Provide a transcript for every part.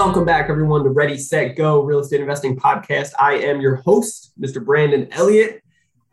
Welcome back, everyone, to Ready, Set, Go Real Estate Investing Podcast. I am your host, Mr. Brandon Elliott.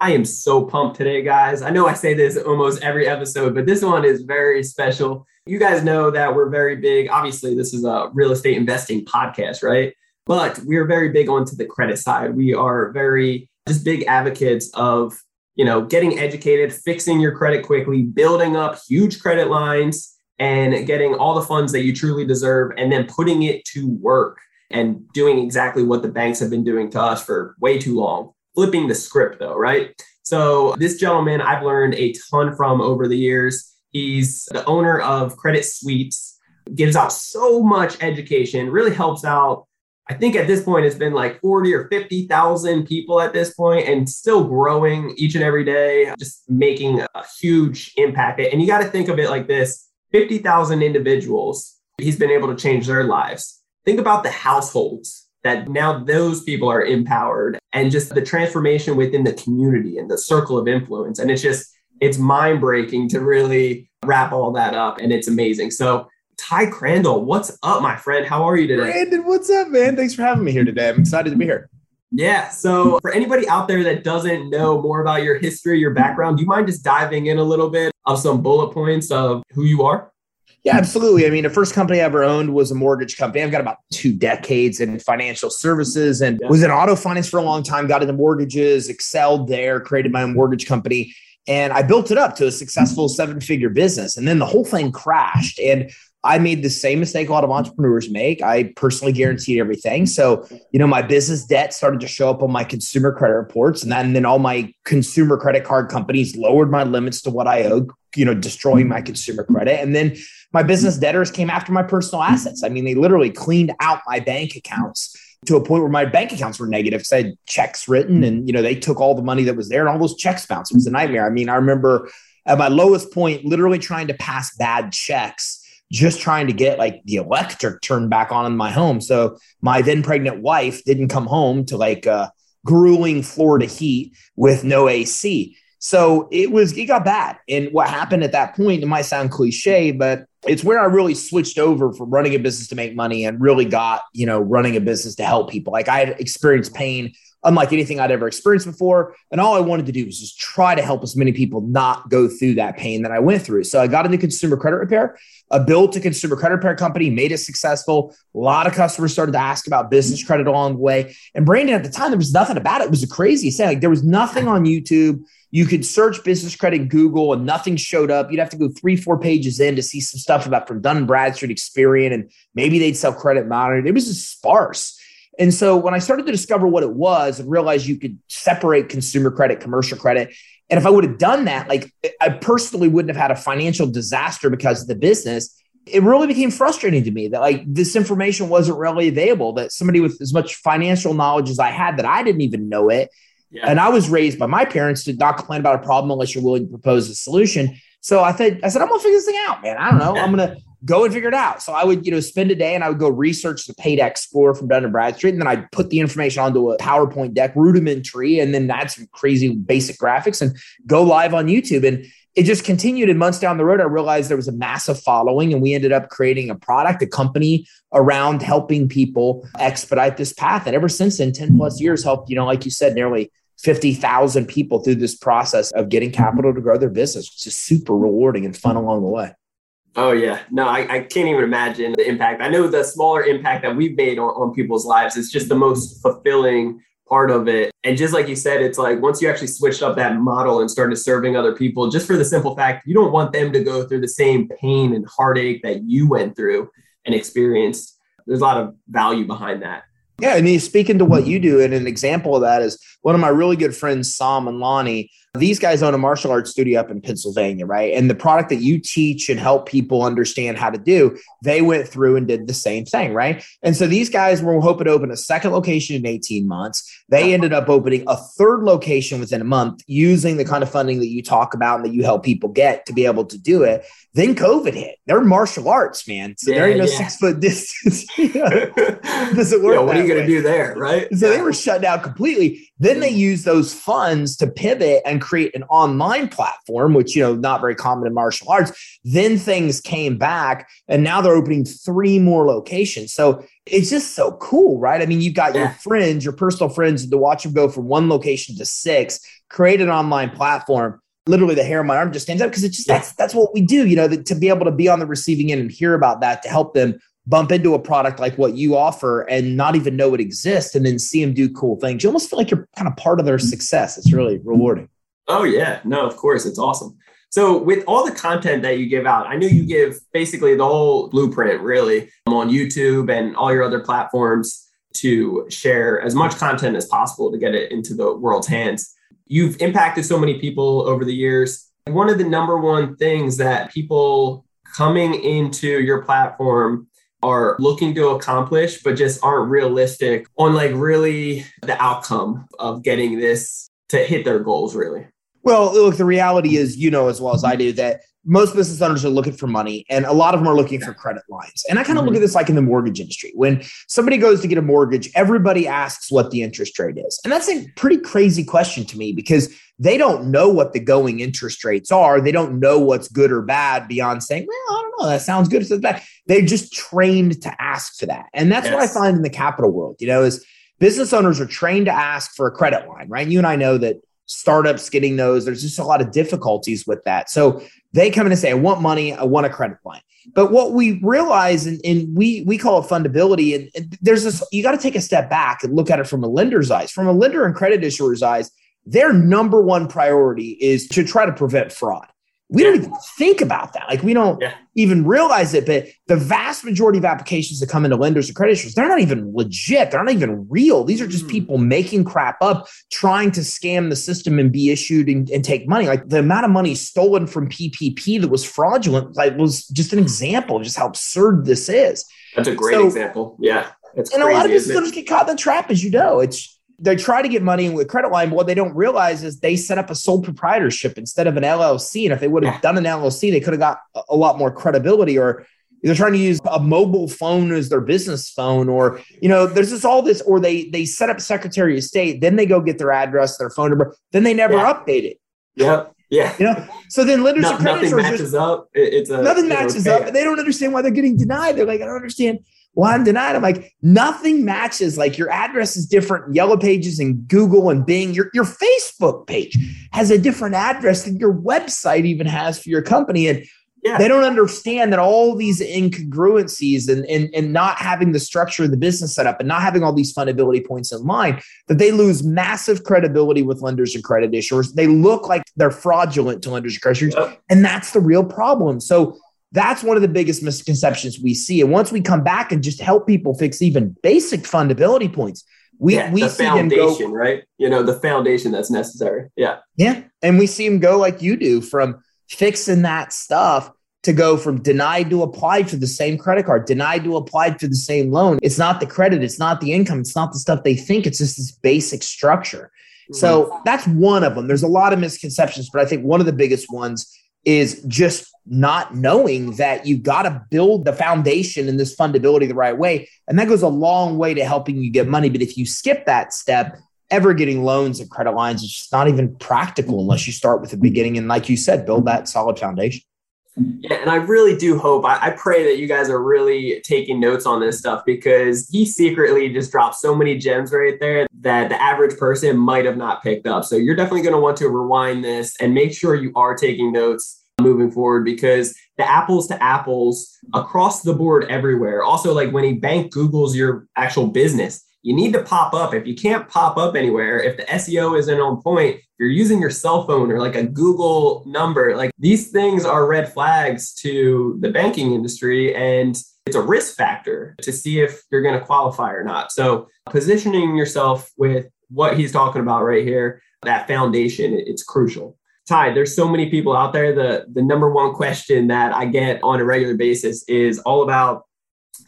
I am so pumped today, guys. I know I say this almost every episode, but this one is very special. You guys know that we're very big. Obviously, this is a real estate investing podcast, right? But we are very big onto the credit side. We are very just big advocates of, you know, getting educated, fixing your credit quickly, building up huge credit lines and getting all the funds that you truly deserve and then putting it to work and doing exactly what the banks have been doing to us for way too long. Flipping the script though, right? So this gentleman I've learned a ton from over the years. He's the owner of Credit Suites, gives out so much education, really helps out. I think at this point it's been like 40 or 50,000 people at this point and still growing each and every day, just making a huge impact. And you got to think of it like this 50,000 individuals, he's been able to change their lives. Think about the households that now those people are empowered and just the transformation within the community and the circle of influence. And it's just, it's mind breaking to really wrap all that up. And it's amazing. So, Ty Crandall, what's up, my friend? How are you today? Brandon, what's up, man? Thanks for having me here today. I'm excited to be here. Yeah. So, for anybody out there that doesn't know more about your history, your background, do you mind just diving in a little bit of some bullet points of who you are? Yeah, absolutely. I mean, the first company I ever owned was a mortgage company. I've got about two decades in financial services and was in auto finance for a long time, got into mortgages, excelled there, created my own mortgage company. And I built it up to a successful seven figure business. And then the whole thing crashed. And I made the same mistake a lot of entrepreneurs make. I personally guaranteed everything. So, you know, my business debt started to show up on my consumer credit reports. And then, and then all my consumer credit card companies lowered my limits to what I owed, you know, destroying my consumer credit. And then my business debtors came after my personal assets. I mean, they literally cleaned out my bank accounts to a point where my bank accounts were negative because I had checks written and, you know, they took all the money that was there and all those checks bounced. It was a nightmare. I mean, I remember at my lowest point, literally trying to pass bad checks just trying to get like the electric turned back on in my home. So my then pregnant wife didn't come home to like a grueling Florida heat with no AC. So it was, it got bad. And what happened at that point, it might sound cliche, but it's where I really switched over from running a business to make money and really got, you know, running a business to help people. Like I had experienced pain unlike anything I'd ever experienced before. And all I wanted to do was just try to help as many people not go through that pain that I went through. So I got into consumer credit repair, I built a consumer credit repair company, made it successful. A lot of customers started to ask about business credit along the way. And Brandon, at the time, there was nothing about it. It was a crazy thing. Like there was nothing on YouTube. You could search business credit Google and nothing showed up. You'd have to go three, four pages in to see some stuff about from Dun Bradstreet, Experian, and maybe they'd sell credit monitoring. It was just sparse. And so when I started to discover what it was and realize you could separate consumer credit, commercial credit, and if I would have done that, like I personally wouldn't have had a financial disaster because of the business. It really became frustrating to me that like this information wasn't really available, that somebody with as much financial knowledge as I had that I didn't even know it. Yeah. And I was raised by my parents to not complain about a problem unless you're willing to propose a solution. So I said, I said, I'm gonna figure this thing out, man. I don't know. I'm gonna go and figure it out. So I would, you know, spend a day and I would go research the Paydex score from Dun & Bradstreet. And then I'd put the information onto a PowerPoint deck, rudimentary, and then add some crazy basic graphics and go live on YouTube. And it just continued. And months down the road, I realized there was a massive following. And we ended up creating a product, a company around helping people expedite this path. And ever since then, 10 plus years helped, you know, like you said, nearly 50,000 people through this process of getting capital to grow their business, which is super rewarding and fun along the way. Oh yeah, no, I, I, can't even imagine the impact. I know the smaller impact that we've made on, on people's lives is just the most fulfilling part of it. And just like you said, it's like once you actually switched up that model and started serving other people, just for the simple fact you don't want them to go through the same pain and heartache that you went through and experienced. There's a lot of value behind that. Yeah, and speaking to what you do, and an example of that is one of my really good friends, Sam and Lonnie, these guys own a martial arts studio up in Pennsylvania, right? And the product that you teach and help people understand how to do, they went through and did the same thing, right? And so these guys were hoping to open a second location in 18 months. They ended up opening a third location within a month using the kind of funding that you talk about and that you help people get to be able to do it. Then COVID hit. They're martial arts, man. So yeah, there ain't no yeah. six foot distance. Doesn't work. Yeah, what are you going to do there, right? So they were shut down completely. Then they mm. used those funds to pivot and create an online platform, which you know not very common in martial arts. Then things came back, and now they're opening three more locations. So it's just so cool, right? I mean, you've got your friends, your personal friends, to watch them go from one location to six, create an online platform literally the hair on my arm just stands up because it's just that's that's what we do you know the, to be able to be on the receiving end and hear about that to help them bump into a product like what you offer and not even know it exists and then see them do cool things you almost feel like you're kind of part of their success it's really rewarding oh yeah no of course it's awesome so with all the content that you give out i know you give basically the whole blueprint really on youtube and all your other platforms to share as much content as possible to get it into the world's hands You've impacted so many people over the years. One of the number one things that people coming into your platform are looking to accomplish, but just aren't realistic on like really the outcome of getting this to hit their goals, really. Well, look, the reality is, you know, as well as I do, that most business owners are looking for money and a lot of them are looking for credit lines. And I kind of mm-hmm. look at this like in the mortgage industry. When somebody goes to get a mortgage, everybody asks what the interest rate is. And that's a pretty crazy question to me because they don't know what the going interest rates are. They don't know what's good or bad beyond saying, well, I don't know, that sounds good. It's bad. They're just trained to ask for that. And that's yes. what I find in the capital world, you know, is business owners are trained to ask for a credit line, right? You and I know that startups getting those, there's just a lot of difficulties with that. So they come in and say, I want money, I want a credit line. But what we realize, and, and we we call it fundability, and, and there's this, you got to take a step back and look at it from a lender's eyes. From a lender and credit issuer's eyes, their number one priority is to try to prevent fraud. We don't even think about that. Like we don't yeah. even realize it. But the vast majority of applications that come into lenders or credit issuers, they're not even legit. They're not even real. These are just mm. people making crap up, trying to scam the system and be issued and, and, take money. Like the amount of money stolen from PPP that was fraudulent, like was just an example of just how absurd this is. That's a great so, example. Yeah. It's and crazy, a lot of businesses get caught in the trap, as you know. It's they try to get money with credit line, but what they don't realize is they set up a sole proprietorship instead of an LLC. And if they would have done an LLC, they could have got a lot more credibility. Or they're trying to use a mobile phone as their business phone, or you know, there's just all this. Or they they set up Secretary of State, then they go get their address, their phone number, then they never yeah. update it. Yeah. Yeah. You know, so then lenders no, nothing matches just, up. It's a, nothing matches up. They don't understand why they're getting denied. They're like, I don't understand well, I'm denied. I'm like, nothing matches. Like your address is different. Yellow Pages and Google and Bing. Your, your Facebook page has a different address than your website even has for your company. And yeah. they don't understand that all these incongruencies and, and, and not having the structure of the business set up and not having all these fundability points in line, that they lose massive credibility with lenders and credit issuers. They look like they're fraudulent to lenders and credit issuers. Yep. And that's the real problem. So that's one of the biggest misconceptions we see. And once we come back and just help people fix even basic fundability points, we yeah, we the see foundation, go, right? You know, the foundation that's necessary. Yeah. Yeah. And we see them go like you do from fixing that stuff to go from denied to applied for the same credit card, denied to applied for the same loan. It's not the credit, it's not the income, it's not the stuff they think, it's just this basic structure. So mm-hmm. that's one of them. There's a lot of misconceptions, but I think one of the biggest ones is just not knowing that you've got to build the foundation and this fundability the right way. And that goes a long way to helping you get money. But if you skip that step, ever getting loans and credit lines, it's just not even practical unless you start with the beginning. And like you said, build that solid foundation. Yeah, and I really do hope, I, I, pray that you guys are really taking notes on this stuff because he secretly just dropped so many gems right there that the average person might have not picked up. So you're definitely going to want to rewind this and make sure you are taking notes moving forward because the apples to apples across the board everywhere. Also, like when a bank Googles your actual business, you need to pop up. If you can't pop up anywhere, if the SEO isn't on point, you're using your cell phone or like a Google number, like these things are red flags to the banking industry. And it's a risk factor to see if you're going to qualify or not. So, positioning yourself with what he's talking about right here that foundation, it's crucial. Ty, there's so many people out there. The the number one question that I get on a regular basis is all about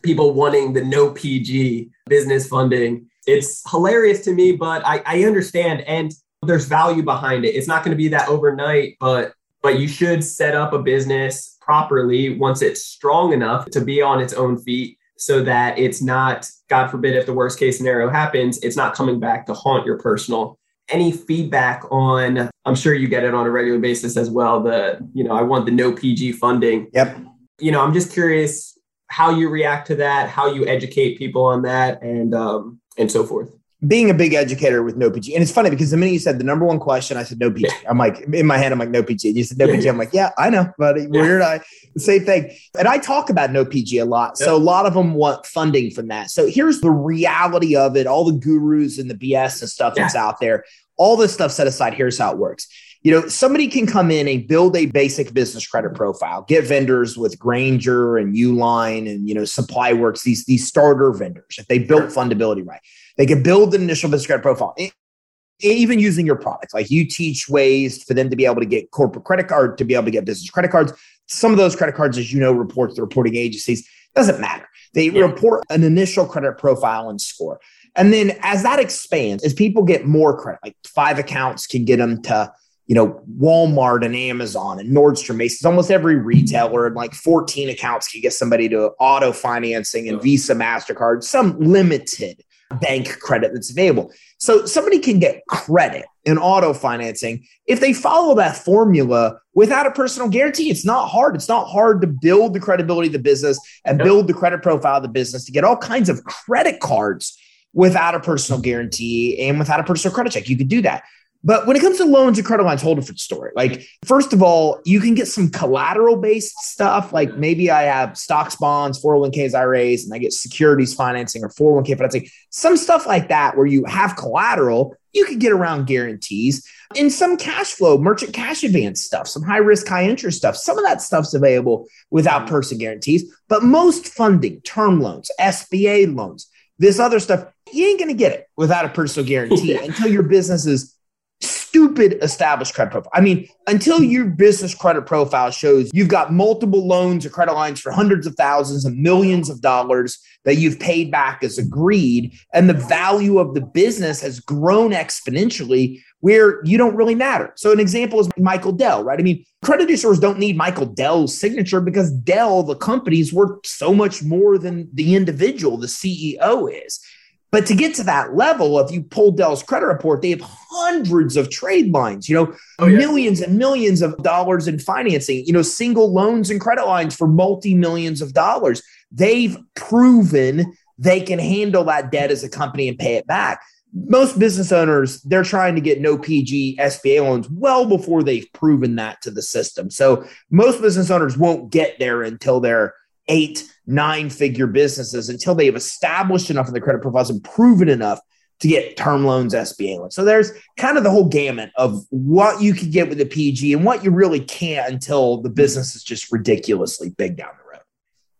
people wanting the no PG business funding. It's hilarious to me, but I, I understand and there's value behind it. It's not going to be that overnight, but but you should set up a business properly once it's strong enough to be on its own feet so that it's not, God forbid, if the worst case scenario happens, it's not coming back to haunt your personal. Any feedback on, I'm sure you get it on a regular basis as well. The, you know, I want the no PG funding. Yep. You know, I'm just curious how you react to that, how you educate people on that, and um, and so forth being a big educator with no PG. And it's funny because the minute you said the number one question, I said no PG. I'm like, in my head, I'm like, no PG. And you said no PG. I'm like, yeah, I know, buddy. Yeah. Weird. I same thing. And I talk about no PG a lot. So a lot of them want funding from that. So here's the reality of it. All the gurus and the BS and stuff yeah. that's out there. All this stuff set aside. Here's how it works. You know, somebody can come in and build a basic business credit profile, get vendors with Grainger and Uline and you know Supply Works, these these starter vendors. If they built fundability right, they can build an initial business credit profile. Even using your products, like you teach ways for them to be able to get corporate credit card, to be able to get business credit cards. Some of those credit cards, as you know, report to reporting agencies. Doesn't matter. They yeah. report an initial credit profile and score. And then as that expands, as people get more credit, like five accounts can get them to, you know, Walmart and Amazon and Nordstrom, Macy's, almost every retailer, and like 14 accounts can get somebody to auto financing and Visa, MasterCard, some limited bank credit that's available. So somebody can get credit in auto financing if they follow that formula without a personal guarantee. It's not hard. It's not hard to build the credibility of the business and build the credit profile of the business to get all kinds of credit cards without a personal guarantee and without a personal credit check. You could do that. But when it comes to loans and credit lines, whole different story. Like, first of all, you can get some collateral based stuff. Like maybe I have stocks, bonds, 401ks, IRAs, and I get securities financing or 401k financing, some stuff like that where you have collateral. You could get around guarantees and some cash flow, merchant cash advance stuff, some high risk, high interest stuff. Some of that stuff's available without mm-hmm. person guarantees, but most funding, term loans, SBA loans, this other stuff, you ain't going to get it without a personal guarantee until your business is stupid established credit profile. I mean, until your business credit profile shows you've got multiple loans or credit lines for hundreds of thousands and millions of dollars that you've paid back as agreed, and the value of the business has grown exponentially where you don't really matter. So, an example is Michael Dell, right? I mean, credit issuers don't need Michael Dell's signature because Dell, the company, is worth so much more than the individual, the CEO is. But to get to that level, if you pull Dell's credit report, they have hundreds of trade lines, you know, oh, yeah. millions and millions of dollars in financing, you know, single loans and credit lines for multi millions of dollars. They've proven they can handle that debt as a company and pay it back. Most business owners, they're trying to get no PG SBA loans well before they've proven that to the system. So most business owners won't get there until they're eight, nine figure businesses until they've established enough of the credit profiles and proven enough to get term loans, SBA loans. So there's kind of the whole gamut of what you can get with a PG and what you really can't until the business is just ridiculously big down the road.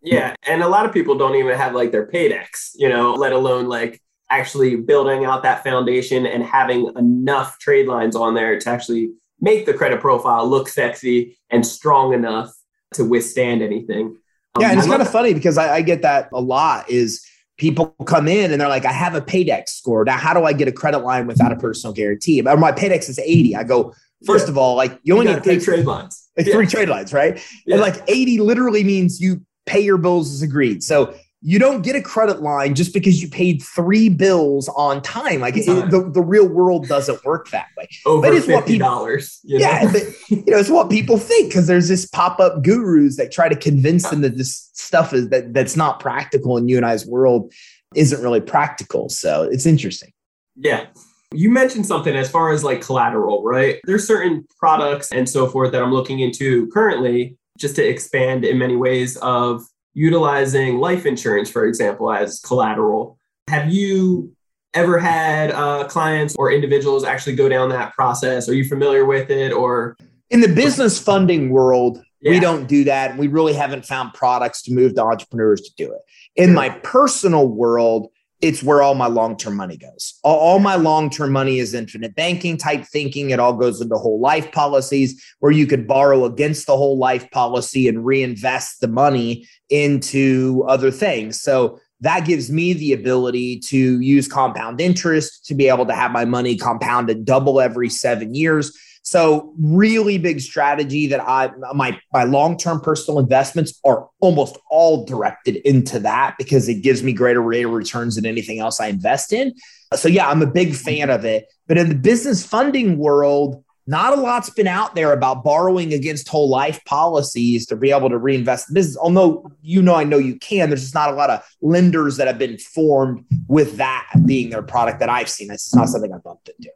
Yeah. And a lot of people don't even have like their paydex, you know, let alone like actually building out that foundation and having enough trade lines on there to actually make the credit profile look sexy and strong enough to withstand anything. Yeah, and um, it's kind of funny because I, I, get that a lot. Is people come in and they're like, "I have a Paydex score. Now, how do I get a credit line without a personal guarantee?" But my Paydex is eighty. I go, first yeah. of all, like you only you need three trade lines, like yeah. three trade lines, right? Yeah. And like eighty literally means you pay your bills as agreed. So you don't get a credit line just because you paid three bills on time. Like it, the, the real world doesn't work that way. Over but it's what people. You know? Yeah, but you know, it's what people think because there's this pop-up gurus that try to convince them that this stuff is that that's not practical in you and I's world isn't really practical. So it's interesting. Yeah. You mentioned something as far as like collateral, right? There's certain products and so forth that I'm looking into currently just to expand in many ways of utilizing life insurance, for example, as collateral. Have you ever had uh, clients or individuals actually go down that process? Are you familiar with it or? In the business funding world, yeah. we don't do that. We really haven't found products to move to entrepreneurs to do it. In my personal world, it's where all my long-term money goes. All, all my long-term money is infinite banking type thinking. It all goes into whole life policies where you could borrow against the whole life policy and reinvest the money into other things. So that gives me the ability to use compound interest to be able to have my money compounded double every seven years so really big strategy that I my my long-term personal investments are almost all directed into that because it gives me greater rate of returns than anything else I invest in. So yeah, I'm a big fan of it. But in the business funding world, not a lot's been out there about borrowing against whole life policies to be able to reinvest in business. Although you know, I know you can. There's just not a lot of lenders that have been formed with that being their product that I've seen. It's not something I've bumped into.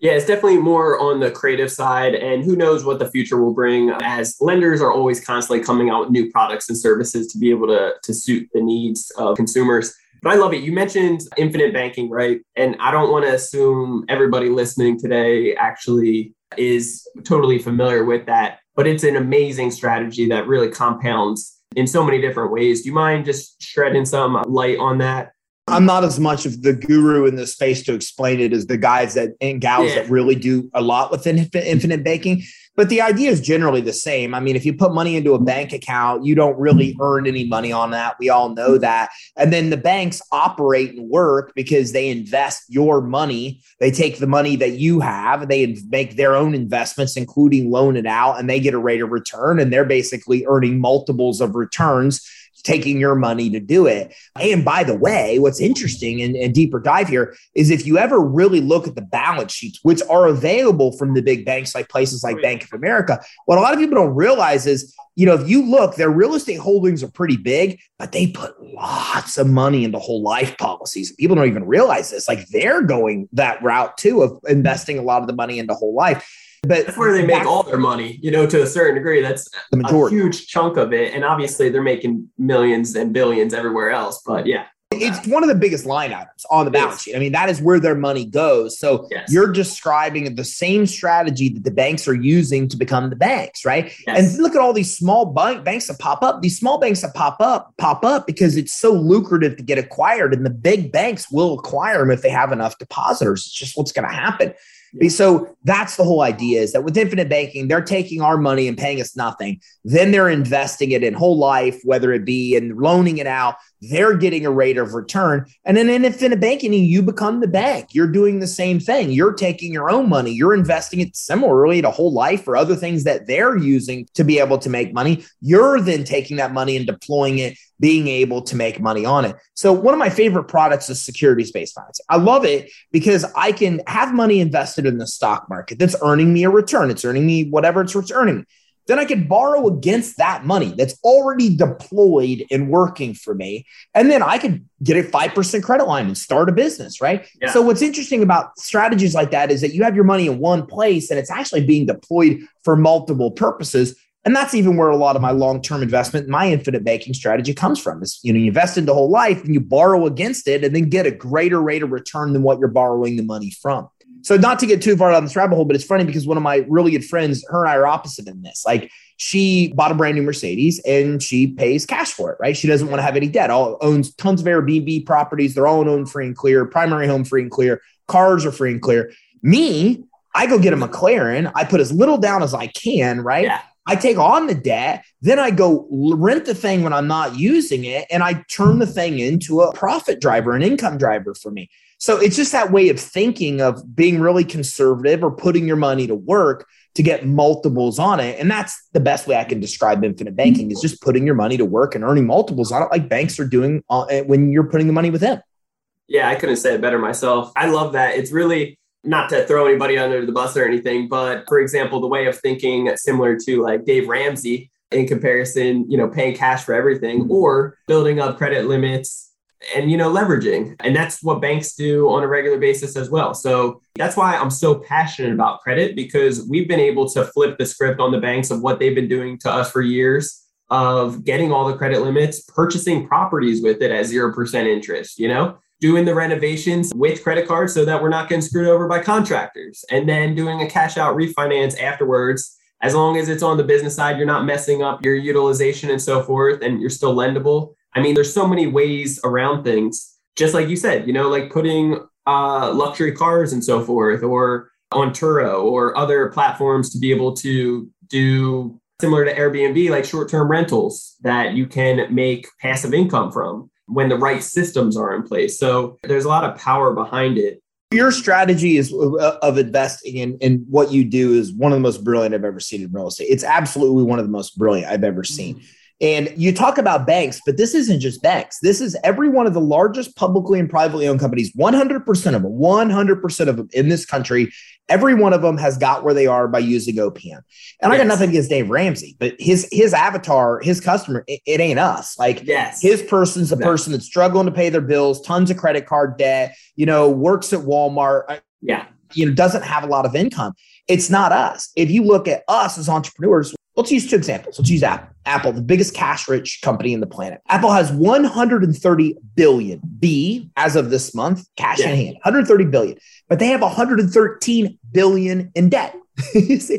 Yeah, it's definitely more on the creative side, and who knows what the future will bring as lenders are always constantly coming out with new products and services to be able to, to suit the needs of consumers. But I love it. You mentioned infinite banking, right? And I don't want to assume everybody listening today actually is totally familiar with that, but it's an amazing strategy that really compounds in so many different ways. Do you mind just shedding some light on that? I'm not as much of the guru in the space to explain it as the guys that and gals yeah. that really do a lot with infinite banking. But the idea is generally the same. I mean, if you put money into a bank account, you don't really earn any money on that. We all know that. And then the banks operate and work because they invest your money. They take the money that you have, they make their own investments, including loan it out, and they get a rate of return. And they're basically earning multiples of returns taking your money to do it. And by the way, what's interesting and, and, deeper dive here is if you ever really look at the balance sheets, which are available from the big banks like places like Bank of America, what a lot of people don't realize is, you know, if you look, their real estate holdings are pretty big, but they put lots of money into whole life policies. People don't even realize this. Like they're going that route too of investing a lot of the money into whole life. But that's where they make all their money, you know, to a certain degree. That's the majority. a huge chunk of it. And obviously they're making millions and billions everywhere else. But yeah. It's one of the biggest line items on the balance sheet. I mean, that is where their money goes. So yes. you're describing the same strategy that the banks are using to become the banks, right? Yes. And look at all these small bank banks that pop up. These small banks that pop up pop up because it's so lucrative to get acquired, and the big banks will acquire them if they have enough depositors. It's just what's going to happen. Yeah. So that's the whole idea is that with infinite banking, they're taking our money and paying us nothing. Then they're investing it in whole life, whether it be in loaning it out. They're getting a rate of return. And then in infinite banking, you become the bank. You're doing the same thing. You're taking your own money. You're investing it similarly to whole life or other things that they're using to be able to make money. You're then taking that money and deploying it being able to make money on it. So one of my favorite products is securities based financing. I love it because I can have money invested in the stock market that's earning me a return. It's earning me whatever it's returning. Then I could borrow against that money that's already deployed and working for me. And then I could get a 5% credit line and start a business, right? Yeah. So, what's interesting about strategies like that is that you have your money in one place and it's actually being deployed for multiple purposes. And that's even where a lot of my long-term investment, my infinite banking strategy comes from. Is you know, you invest into whole life and you borrow against it and then get a greater rate of return than what you're borrowing the money from. So not to get too far down this rabbit hole, but it's funny because one of my really good friends, her and I are opposite in this. Like she bought a brand new Mercedes and she pays cash for it, right? She doesn't want to have any debt. All owns tons of Airbnb properties. They're all owned free and clear, primary home free and clear, cars are free and clear. Me, I go get a McLaren. I put as little down as I can, right? Yeah. I take on the debt, then I go rent the thing when I'm not using it, and I turn the thing into a profit driver, an income driver for me. So it's just that way of thinking of being really conservative or putting your money to work to get multiples on it. And that's the best way I can describe infinite banking is just putting your money to work and earning multiples on it like banks are doing uh, when you're putting the money with them. Yeah, I couldn't say it better myself. I love that. It's really not to throw anybody under the bus or anything, but for example, the way of thinking similar to like Dave Ramsey in comparison, you know, paying cash for everything mm-hmm. or building up credit limits and you know leveraging. And that's what banks do on a regular basis as well. So that's why i'm so passionate about credit because we've been able to flip the script on the banks of what they've been doing to us for years of getting all the credit limits purchasing properties with it at 0% interest you know doing the renovations with credit cards so that we're not getting screwed over by contractors, and then doing a cash out refinance afterwards. As long as it's on the business side, you're not messing up your utilization and so forth, and you're still lendable. I mean, there's so many ways around things just like you said, you know, like putting uh, luxury cars and so forth, or on Turo or other platforms to be able to do similar to Airbnb, like short term rentals that you can make passive income from when the right systems are in place. So there's a lot of power behind it. Your strategy is uh, of investing in, in what you do is one of the most brilliant I've ever seen in real estate. It's absolutely one of the most brilliant I've ever seen. And you talk about banks, but this isn't just banks. This is every one of the largest publicly and privately owned companies, 100% of them, 100% of them in this country. Every one of them has got where they are by using OPM. And yes. I got nothing against Dave Ramsey, but his his avatar, his customer, it, it ain't us. Like yes. his person's a no. person that's struggling to pay their bills, tons of credit card debt, you know, works at Walmart. Uh, yeah. You know, doesn't have a lot of income. It's not us. If you look at us as entrepreneurs, Let's use two examples. Let's use Apple. Apple, the biggest cash rich company in the planet. Apple has 130 billion B as of this month, cash yeah. in hand, 130 billion, but they have 113 billion in debt.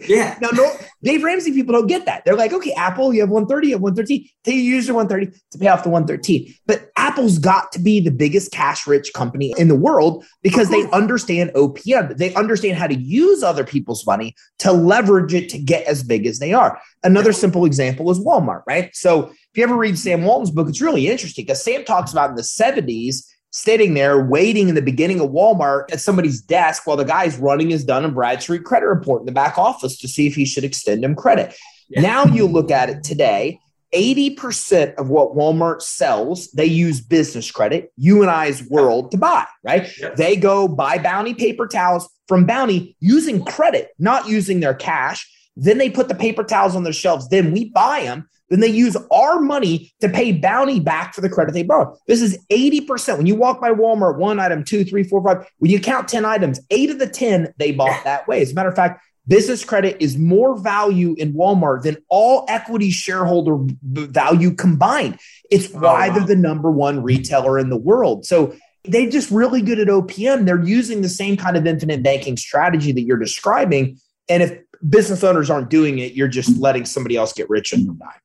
yeah. Now, no, Dave Ramsey people don't get that. They're like, okay, Apple, you have 130, you have 113. They use your 130 to pay off the 113. But Apple's got to be the biggest cash rich company in the world because they understand OPM. They understand how to use other people's money to leverage it to get as big as they are. Another simple example is Walmart, right? So if you ever read Sam Walton's book, it's really interesting because Sam talks about in the 70s sitting there waiting in the beginning of Walmart at somebody's desk while the guy's running his Dun and Bradstreet credit report in the back office to see if he should extend him credit. Yeah. Now you look at it today, 80% of what Walmart sells, they use business credit, you and I's world to buy, right? Yep. They go buy Bounty paper towels from Bounty using credit, not using their cash. Then they put the paper towels on their shelves. Then we buy them then they use our money to pay bounty back for the credit they borrowed. This is 80%. When you walk by Walmart, one item, two, three, four, five, when you count 10 items, eight of the 10 they bought that way. As a matter of fact, business credit is more value in Walmart than all equity shareholder value combined. It's oh, why they're the number one retailer in the world. So they're just really good at OPM. They're using the same kind of infinite banking strategy that you're describing. And if business owners aren't doing it, you're just letting somebody else get rich and die.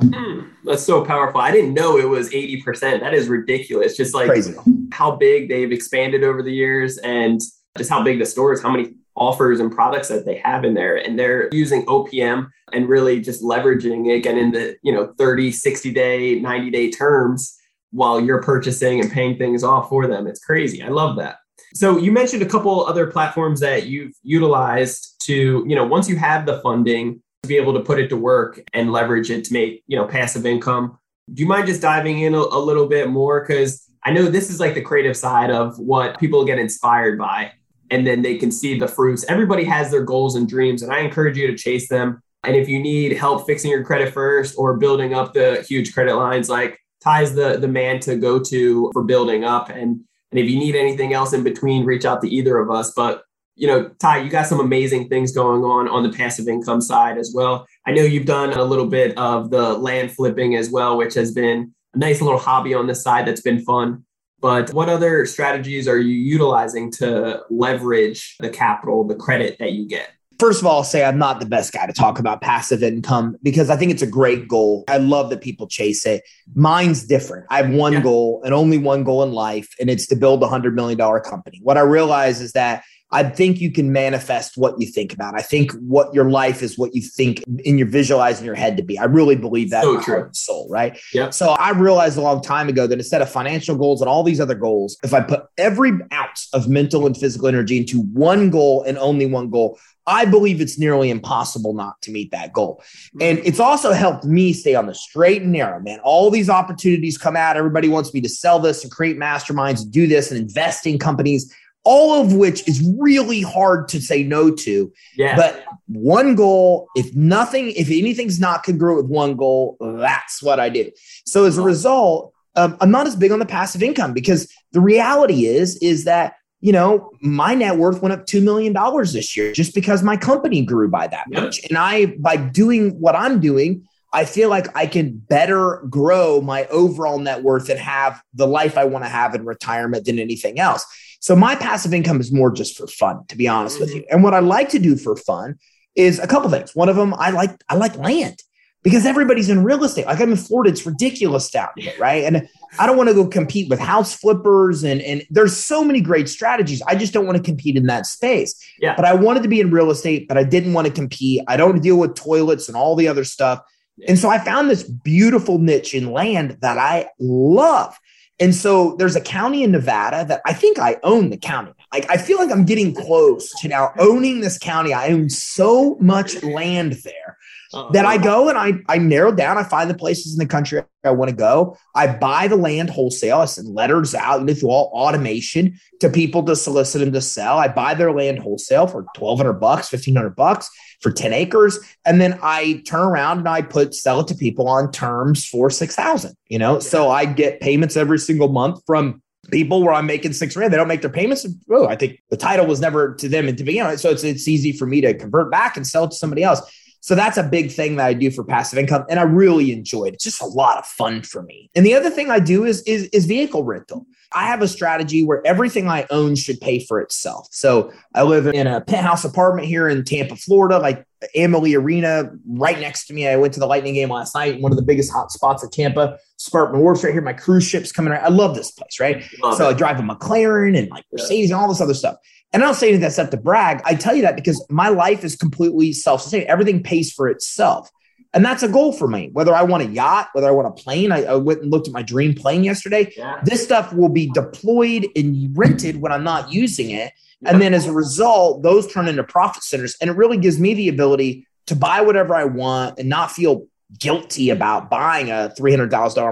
Mm, that's so powerful. I didn't know it was 80%. That is ridiculous. Just like Crazy. how big they've expanded over the years and just how big the store is, how many offers and products that they have in there. And they're using OPM and really just leveraging it again in the, you know, 30, 60 day, 90 day terms while you're purchasing and paying things off for them. It's crazy. I love that. So you mentioned a couple other platforms that you've utilized to, you know, once you have the funding, to be able to put it to work and leverage it to make you know passive income do you mind just diving in a, a little bit more? Because i know this is like the creative side of what people get inspired by and then they can see the fruits. Everybody has their goals and dreams and i encourage you to chase them. And if you need help fixing your credit first or building up the huge credit lines like ty's the the man to go to for building up and and if you need anything else in between reach out to either of us but you know, Ty, you got some amazing things going on on the passive income side as well. I know you've done a little bit of the land flipping as well, which has been a nice little hobby on the side that's been fun. But what other strategies are you utilizing to leverage the capital, the credit that you get? First of all, I'll say I'm not the best guy to talk about passive income because I think it's a great goal. I love that people chase it. Mine's different. I have one yeah. goal and only one goal in life, and it's to build a $100 million company. What I realize is that I think you can manifest what you think about. I think what your life is what you think in your visualizing your head to be. I really believe that so true. soul, right? Yeah. So I realized a long time ago that instead of financial goals and all these other goals, if I put every ounce of mental and physical energy into one goal and only one goal, I believe it's nearly impossible not to meet that goal. And it's also helped me stay on the straight and narrow, man. All these opportunities come out. Everybody wants me to sell this and create masterminds, do this and invest in companies all of which is really hard to say no to. Yeah. But one goal, if nothing, if anything's not congruent with one goal, that's what I do. So as a result, um, I'm not as big on the passive income because the reality is, is that you know, my net worth went up $2 million this year just because my company grew by that yep. much. And I, by doing what I'm doing, I feel like I can better grow my overall net worth and have the life I want to have in retirement than anything else. So my passive income is more just for fun, to be honest mm-hmm. with you. And what I like to do for fun is a couple things. One of them, I like I like land. because everybody's in real estate. Like I'm in Florida, it's ridiculous down here, right? And I don't want to go compete with house flippers and and there's so many great strategies. I just don't want to compete in that space. Yeah. But I wanted to be in real estate, but I didn't want to compete. I don't deal with toilets and all the other stuff. And so I found this beautiful niche in land that I love. And so there's a county in Nevada that I think I own the county. Like I feel like I'm getting close to now owning this county. I own so much land there Uh-huh. that I go and I I narrow down. I find the places in the country I want to go. I buy the land wholesale. I send letters out you know, through all automation to people to solicit them to sell. I buy their land wholesale for twelve hundred bucks, fifteen hundred bucks for ten acres, and then I turn around and I put sell it to people on terms for six thousand. You know, so I get payments every single month from people where I'm making six grand. They don't make their payments. Oh, I think the title was never to them and to begin with. So it's it's easy for me to convert back and sell it to somebody else. So that's a big thing that I do for passive income, and I really enjoy it. It's just a lot of fun for me. And the other thing I do is is, is vehicle rental. I have a strategy where everything I own should pay for itself. So I live in a penthouse apartment here in Tampa, Florida, like Amalie Arena, right next to me. I went to the Lightning game last night, one of the biggest hot spots of Tampa. Sparkman Wharf's right here. My cruise ship's coming around. I love this place, right? Love so it. I drive a McLaren and like Mercedes and all this other stuff. And I don't say any of that stuff to brag. I tell you that because my life is completely self-sustaining. Everything pays for itself. And that's a goal for me. Whether I want a yacht, whether I want a plane, I, I went and looked at my dream plane yesterday. Yeah. This stuff will be deployed and rented when I'm not using it. And then as a result, those turn into profit centers. And it really gives me the ability to buy whatever I want and not feel guilty about buying a $300,000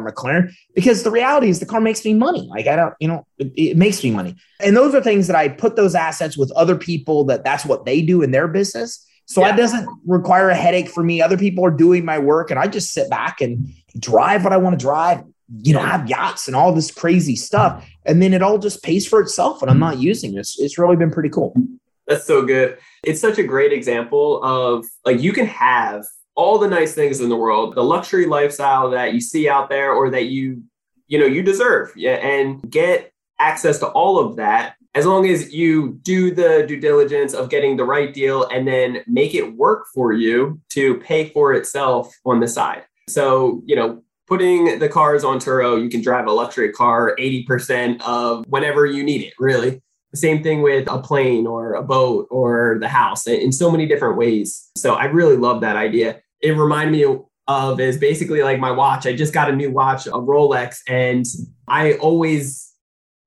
McLaren because the reality is the car makes me money. Like I don't, you know, it, it makes me money. And those are things that I put those assets with other people that that's what they do in their business. So Yeah. it doesn't require a headache for me. Other people are doing my work and I just sit back and drive what I want to drive, you know, I have yachts and all this crazy stuff. And then it all just pays for itself and I'm not using it. It's, it's really been pretty cool. That's so good. It's such a great example of like you can have all the nice things in the world, the luxury lifestyle that you see out there or that you you know you deserve. Yeah, and get access to all of that as long as you do the due diligence of getting the right deal and then make it work for you to pay for itself on the side. So, you know, putting the cars on Turo, you can drive a luxury car 80% of whenever you need it, really. Same thing with a plane or a boat or the house in so many different ways. So I really love that idea. It reminded me of is basically like my watch. I just got a new watch, a Rolex, and I always,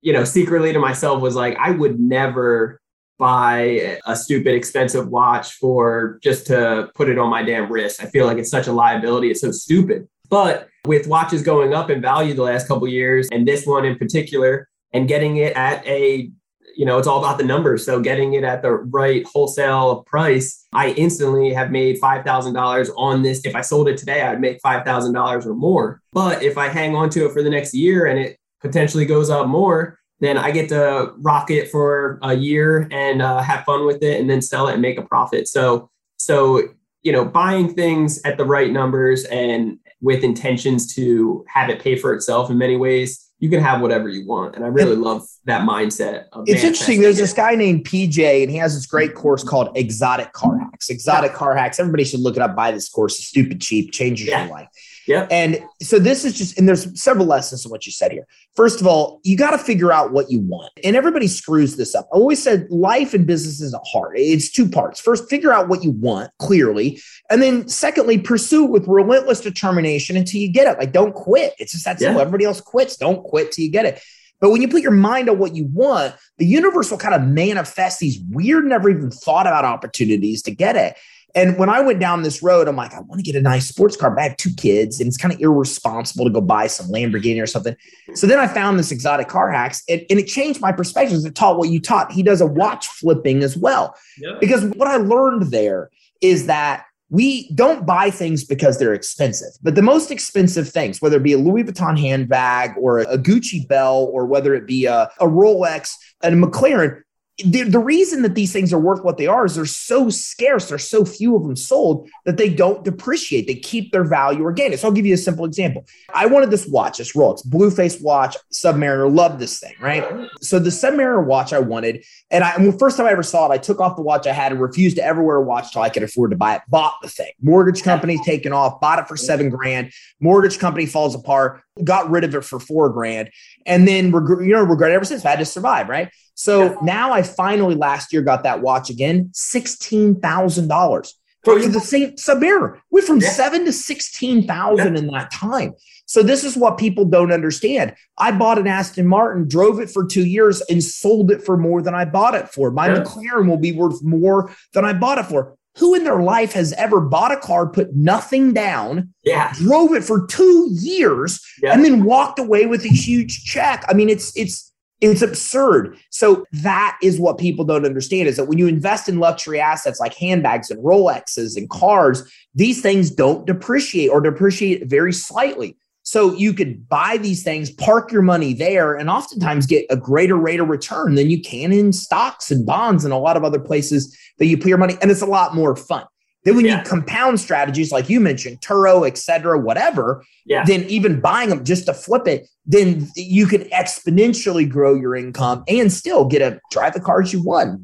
you know, secretly to myself was like, I would never buy a stupid expensive watch for just to put it on my damn wrist. I feel like it's such a liability. It's so stupid. But with watches going up in value the last couple years, and this one in particular, and getting it at a you know, it's all about the numbers. So getting it at the right wholesale price, I instantly have made $5,000 on this. If I sold it today, I'd make $5,000 or more. But if I hang on to it for the next year and it potentially goes up more, then I get to rock it for a year and uh, have fun with it and then sell it and make a profit. So, so, you know, buying things at the right numbers and with intentions to have it pay for itself in many ways, you can have whatever you want. And I really love that mindset. Of It's interesting. There's this guy named PJ, and he has this great course called Exotic Car Hacks. Exotic Car Hacks. Everybody should look it up. Buy this course. It's stupid cheap. Changes Yeah. your life. Yep. And so this is just, and there's several lessons in what you said here. First of all, you got to figure out what you want. And everybody screws this up. I always said life and business isn't hard. It's two parts. First, figure out what you want clearly. And then secondly, pursue it with relentless determination until you get it. Like don't quit. It's just that simple. Yeah. Everybody else quits. Don't quit till you get it. But when you put your mind on what you want, the universe will kind of manifest these weird, never even thought about opportunities to get it. And when I went down this road, I'm like, I want to get a nice sports car, but I have two kids, and it's kind of irresponsible to go buy some Lamborghini or something. So then I found this exotic car hacks, and, and it changed my perspective. It taught what you taught. He does a watch flipping as well. Yep. Because what I learned there is that we don't buy things because they're expensive, but the most expensive things, whether it be a Louis Vuitton handbag or a Gucci belt, or whether it be a, a Rolex and a McLaren, the, the reason that these things are worth what they are is they're so scarce, there's so few of them sold that they don't depreciate. They keep their value organic. So I'll give you a simple example. I wanted this watch, this Rolex Blueface watch, Submariner, love this thing, right? So the Submariner watch I wanted, and I the first time I ever saw it, I took off the watch I had and refused to ever wear a watch till I could afford to buy it. Bought the thing. Mortgage company taken off, bought it for seven grand. Mortgage company falls apart, got rid of it for four grand, and then you know regret ever since. I had to survive, right? So yeah. now I finally last year got that watch again, sixteen thousand dollars for the same Submariner. Went from yeah. seven to sixteen thousand yeah. in that time. So this is what people don't understand. I bought an Aston Martin, drove it for two years, and sold it for more than I bought it for. My yeah. McLaren will be worth more than I bought it for. Who in their life has ever bought a car, put nothing down, yeah. drove it for two years, and then walked away with a huge check? I mean, it's it's it's absurd. So that is what people don't understand is that when you invest in luxury assets like handbags and Rolexes and cars, these things don't depreciate or depreciate very slightly. So you could buy these things, park your money there, and oftentimes get a greater rate of return than you can in stocks and bonds and a lot of other places that you put your money. And it's a lot more fun. Then when yeah. you compound strategies like you mentioned, Turo, et cetera, whatever, yeah. then even buying them just to flip it, then you can exponentially grow your income and still get a drive the cars you want.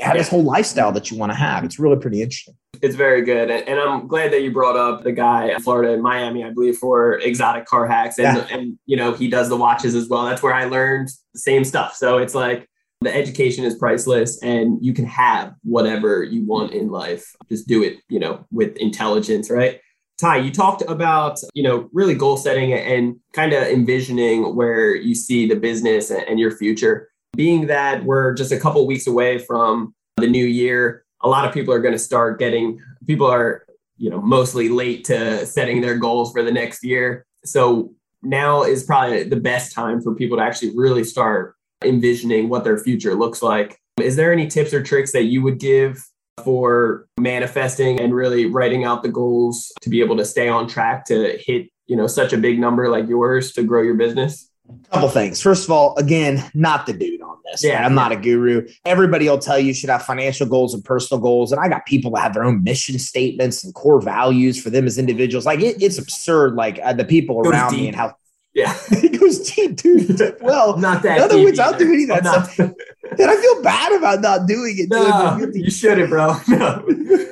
Have yeah. this whole lifestyle that you want to have. It's really pretty interesting. It's very good. And I'm glad that you brought up the guy in Florida and Miami, I believe, for exotic car hacks. And, yeah. and, you know, he does the watches as well. That's where I learned the same stuff. So it's like the education is priceless and you can have whatever you want in life. Just do it, you know, with intelligence, right? Ty, you talked about, you know, really goal setting and kind of envisioning where you see the business and your future. Being that we're just a couple weeks away from the new year, a lot of people are going to start getting, people are, you know, mostly late to setting their goals for the next year. So now is probably the best time for people to actually really start envisioning what their future looks like. Is there any tips or tricks that you would give for manifesting and really writing out the goals to be able to stay on track to hit, you know, such a big number like yours to grow your business? couple things. First of all, again, not the dude on this. Yeah, right? I'm not a guru. Everybody will tell you you should have financial goals and personal goals. And I got people that have their own mission statements and core values for them as individuals. Like it, it's absurd. Like uh, the people around me and how yeah, he goes deep, dude. Well, not that. In other words, I'll do any of that stuff. and I feel bad about not doing it. No, you shouldn't, bro. No.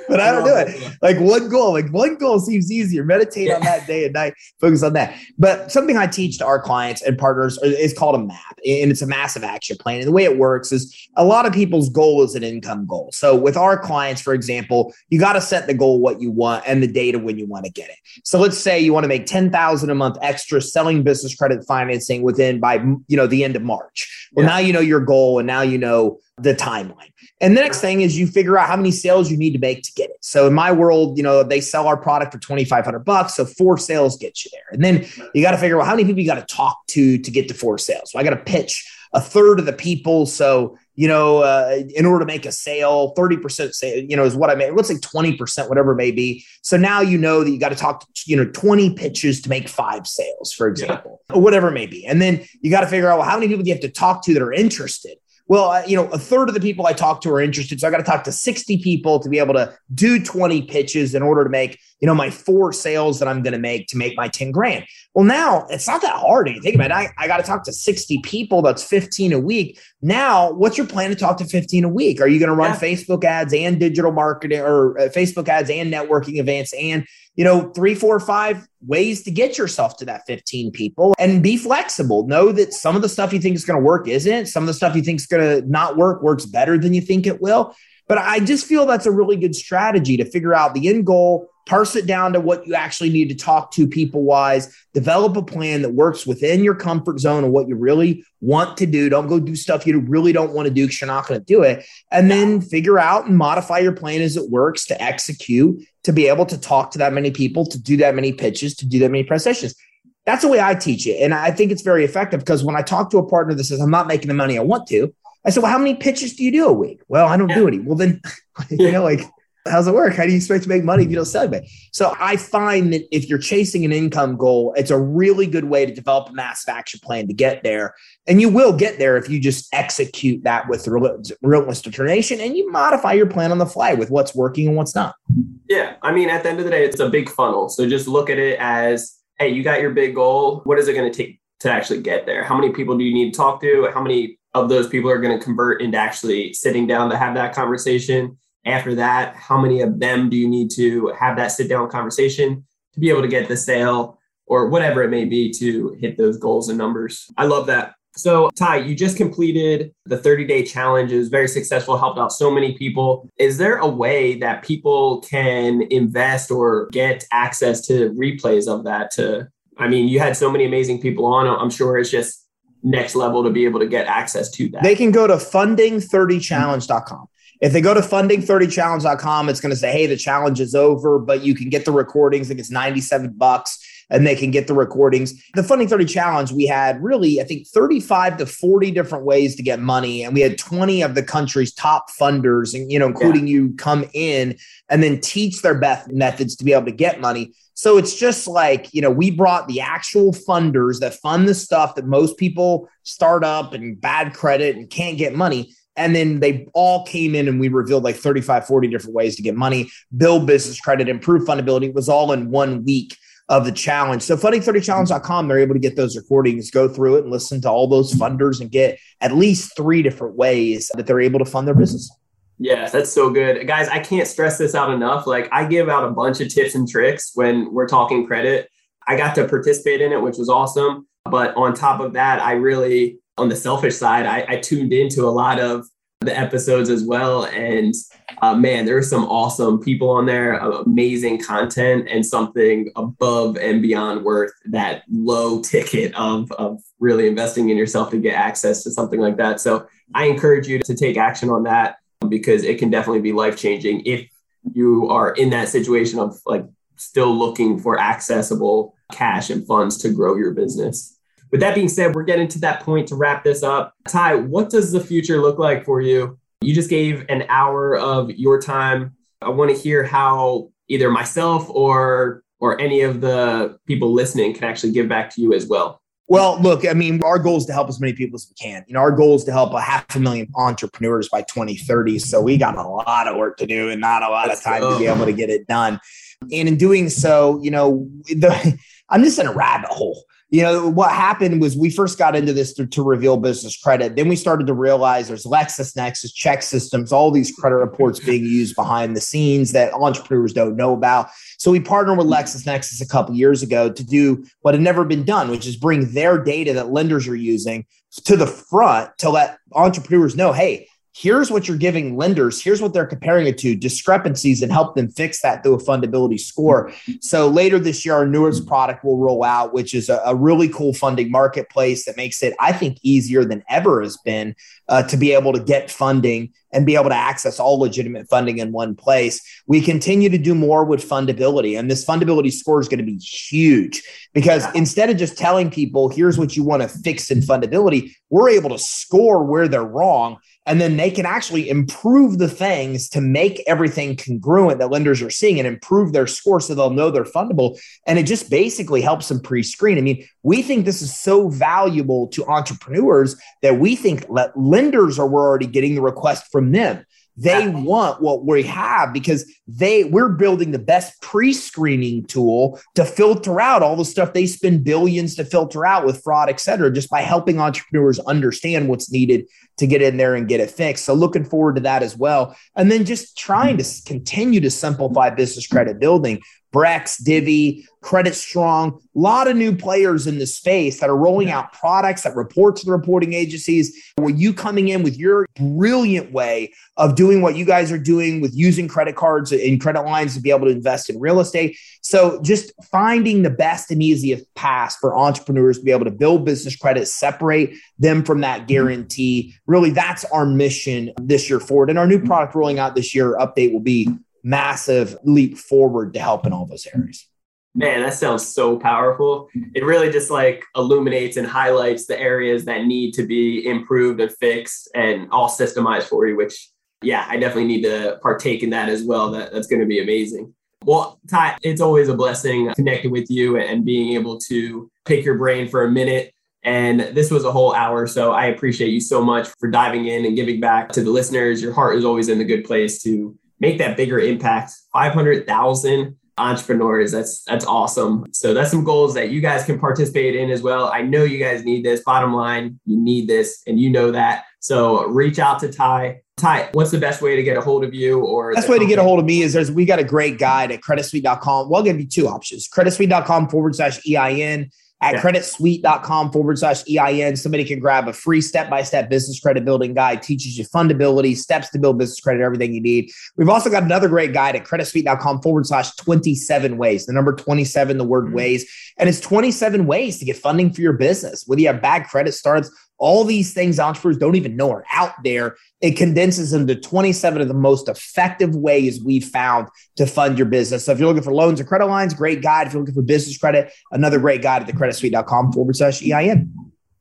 but I don't do it. Like one goal, like one goal seems easier. Meditate yeah. on that day and night, focus on that. But something I teach to our clients and partners is called a map, and it's a massive action plan. And the way it works is a lot of people's goal is an income goal. So with our clients, for example, you got to set the goal what you want and the data when you want to get it. So let's say you want to make ten thousand a month extra selling business credit financing within by you know the end of March. Well, yeah. now you know your goal, and now you know the timeline. And the next thing is you figure out how many sales you need to make to get it. So in my world, you know, they sell our product for 2,500 bucks. So four sales get you there. And then you got to figure out how many people you got to talk to to get to four sales. So I got to pitch a third of the people. So, you know, uh, in order to make a sale, 30% sale, you know, is what I mean. Let's say 20%, whatever it may be. So now you know that you got to talk to, you know, 20 pitches to make five sales, for example, yeah. or whatever it may be. And then you got to figure out, well, how many people do you have to talk to that are interested? Well, you know, a third of the people I talk to are interested. So I got to talk to 60 people to be able to do 20 pitches in order to make, you know, my four sales that I'm going to make to make my 10 grand. Well, now it's not that hard. You think about it, I, I got to talk to 60 people. That's 15 a week. Now, what's your plan to talk to 15 a week? Are you going to run yeah. Facebook ads and digital marketing or uh, Facebook ads and networking events and you know, three, four, five ways to get yourself to that 15 people and be flexible. Know that some of the stuff you think is going to work isn't. Some of the stuff you think is going to not work works better than you think it will. But I just feel that's a really good strategy to figure out the end goal, parse it down to what you actually need to talk to people wise, develop a plan that works within your comfort zone and what you really want to do. Don't go do stuff you really don't want to do because you're not going to do it. And then figure out and modify your plan as it works to execute, to be able to talk to that many people, to do that many pitches, to do that many press sessions. That's the way I teach it. And I think it's very effective because when I talk to a partner that says, I'm not making the money I want to, I said, Well, how many pitches do you do a week? Well, I don't do any. Well, then, you know, like, How's it work? How do you expect to make money if you don't sell anybody? So I find that if you're chasing an income goal, it's a really good way to develop a massive action plan to get there. And you will get there if you just execute that with relentless determination and you modify your plan on the fly with what's working and what's not. Yeah. I mean, at the end of the day, it's a big funnel. So just look at it as hey, you got your big goal. What is it going to take to actually get there? How many people do you need to talk to? How many of those people are going to convert into actually sitting down to have that conversation? After that, how many of them do you need to have that sit down conversation to be able to get the sale or whatever it may be to hit those goals and numbers? I love that. So, Ty, you just completed the 30 day challenge. It was very successful, helped out so many people. Is there a way that people can invest or get access to replays of that? To, I mean, you had so many amazing people on. I'm sure it's just next level to be able to get access to that. They can go to funding30challenge.com. If they go to funding30challenge.com, it's going to say, hey, the challenge is over, but you can get the recordings. I think it's 97 bucks and they can get the recordings. The Funding 30 Challenge, we had really, I think, 35 to 40 different ways to get money. And we had 20 of the country's top funders, and you know, including yeah. you, come in and then teach their best methods to be able to get money. So it's just like, you know, we brought the actual funders that fund the stuff that most people start up and bad credit and can't get money and then they all came in and we revealed like 35 40 different ways to get money build business credit improve fundability. It was all in one week of the challenge. So funding30challenge.com they're able to get those recordings go through it and listen to all those funders and get at least three different ways that they're able to fund their business. Yeah that's so good. Guys i can't stress this out enough. Like i give out a bunch of tips and tricks when we're talking credit. I got to participate in it which was awesome. But on top of that i really on the selfish side, I, I tuned into a lot of the episodes as well. And uh, man, there are some awesome people on there, uh, amazing content, and something above and beyond worth that low ticket of, of really investing in yourself to get access to something like that. So I encourage you to take action on that because it can definitely be life changing if you are in that situation of like still looking for accessible cash and funds to grow your business. With that being said, we're getting to that point to wrap this up. Ty, what does the future look like for you? You just gave an hour of your time. I want to hear how either myself or or any of the people listening can actually give back to you as well. Well, look, I mean, our goal is to help as many people as we can. You know, our goal is to help a half a million entrepreneurs by 2030. So we got a lot of work to do and not a lot Let's of time go. to be able to get it done. And in doing so, you know, the, I'm just in a rabbit hole you know what happened was we first got into this to, to, reveal business credit. Then we started to realize there's lexisnexis check systems, all these credit reports being used behind the scenes that entrepreneurs don't know about. So we partnered with lexisnexis a couple years ago to do what had never been done which is bring their data that lenders are using to the front to let entrepreneurs know hey here's what you're giving lenders. Here's what they're comparing it to discrepancies and help them fix that through a fundability score. So later this year our newest product will roll out which is a, a really cool funding marketplace that makes it i think easier than ever has been uh, to be able to get funding and be able to access all legitimate funding in one place. We continue to do more with fundability and this fundability score is going to be huge because yeah. instead of just telling people here's what you want to fix in fundability we're able to score where they're wrong and then they can actually improve the things to make everything congruent that lenders are seeing and improve their score so they'll know they're fundable. And it just basically helps them pre screen. I mean, we think this is so valuable to entrepreneurs that we think lenders are already getting the request from them. They want what we have because they we're building the best pre-screening tool to filter out all the stuff they spend billions to filter out with fraud, et cetera, just by helping entrepreneurs understand what's needed to get in there and get it fixed. So looking forward to that as well. And then just trying to continue to simplify business credit building. Brex, Divvy, Credit Strong, a lot of new players in the space that are rolling out products that report to the reporting agencies. Where you coming in with your brilliant way of doing what you guys are doing with using credit cards and credit lines to be able to invest in real estate. So just finding the best and easiest path for entrepreneurs to be able to build business credit, separate them from that mm-hmm. guarantee. Really, that's our mission this year forward. And our new mm-hmm. product rolling out this year update will be massive leap forward to help in all those areas. Man, that sounds so powerful. It really just like illuminates and highlights the areas that need to be improved and fixed and all systemized for you, which yeah, I definitely need to partake in that as well. That, that's going to be amazing. Well, Ty, it's always a blessing connecting with you and being able to pick your brain for a minute. And this was a whole hour. So I appreciate you so much for diving in and giving back to the listeners. Your heart is always in the good place to make that bigger impact. 500,000 entrepreneurs. That's that's awesome. So that's some goals that you guys can participate in as well. I know you guys need this. Bottom line, you need this and you know that. So reach out to Ty. Ty, what's the best way to get a hold of you or best way to get a hold of me is there's we got a great guide at creditsuite.com. Well, I'll give you two options. Creditsuite.com forward slash EIN at yeah. creditsuite.com forward slash EIN. Somebody can grab a free step by step business credit building guide, teaches you fundability, steps to build business credit, everything you need. We've also got another great guide at creditsuite.com forward slash 27 ways, the number 27, the word mm-hmm. ways. And it's 27 ways to get funding for your business. Whether you have bad credit starts, all these things entrepreneurs don't even know are out there. It condenses into 27 of the most effective ways we've found to fund your business. So if you're looking for loans or credit lines, great guide. If you're looking for business credit, another great guide at thecreditsuite.com forward slash EIN.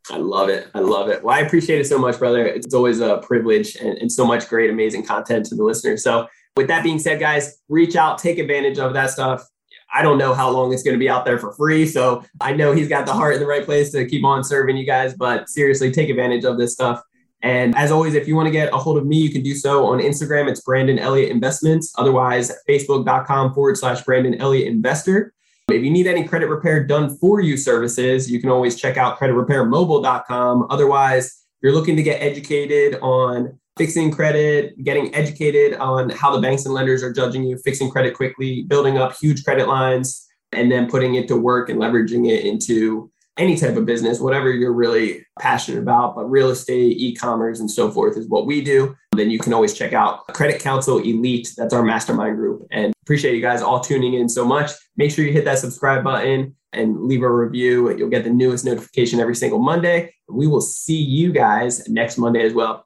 I love it. I love it. Well, I appreciate it so much, brother. It's always a privilege and, and so much great, amazing content to the listeners. So with that being said, guys, reach out, take advantage of that stuff. I don't know how long it's going to be out there for free. So I know he's got the heart in the right place to keep on serving you guys, but seriously, take advantage of this stuff. And as always, if you want to get a hold of me, you can do so on Instagram. It's Brandon Elliott Investments. Otherwise, facebook.com forward slash Brandon Elliott Investor. If you need any credit repair done for you services, you can always check out creditrepairmobile.com. Otherwise, if you're looking to get educated on fixing credit, getting educated on how the banks and lenders are judging you, fixing credit quickly, building up huge credit lines, and then putting it to work and leveraging it into any type of business, whatever you're really passionate about, but real estate, e-commerce, and so forth is what we do. Then you can always check out Credit Council Elite. That's our mastermind group. And appreciate you guys all tuning in so much. Make sure you hit that subscribe button and leave a review. You'll get the newest notification every single Monday. We will see you guys next Monday as well.